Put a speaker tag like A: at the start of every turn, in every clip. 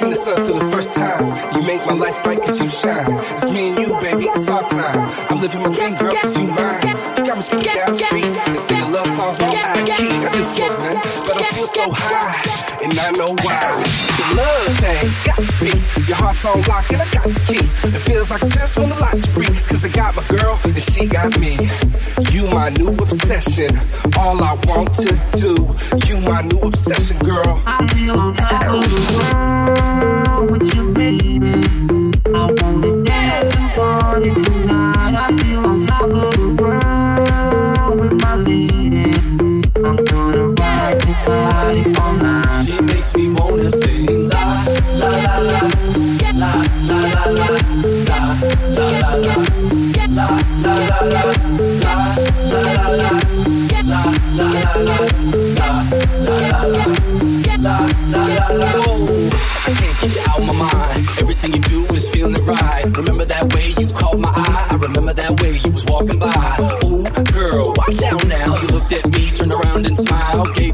A: seen the sun for the first time. You make my life bright cause you shine. It's me and you, baby, it's our time. I'm living my dream, girl, cause you mine. You got me skipping down the street and singing love songs out of key. I didn't smoke none, but I feel so high, and I know why. The love thing's got to be. Your heart's on lock, and I got the key. It feels like I just want a lot to breathe, cause I got my girl, and she got me. You my new obsession, all I want to do. You my new obsession, girl.
B: I feel on top of the world with you, baby. I wanna dance and tonight.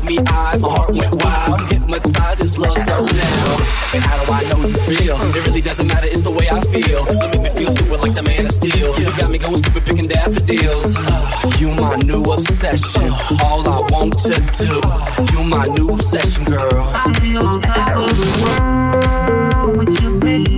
A: Me eyes, my heart went wild. Hypnotized, this love starts now. And how do I know you feel? It really doesn't matter, it's the way I feel. You make me feel super like the man of steel. You got me going stupid picking daffodils. You my new obsession. All I want to do. You my new obsession, girl.
B: I feel on top of the world with you, baby.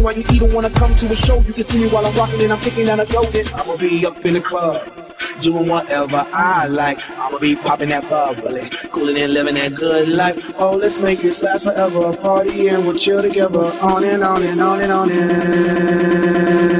C: reason why you even wanna come to a show. You can see me while I'm rocking and I'm kicking out a building. I'ma be up in the club, doing whatever I like. I'ma be popping that bubbly, cooling and living that good life. Oh, let's make this last forever. Party and we'll chill together, on and on and on and on
D: and.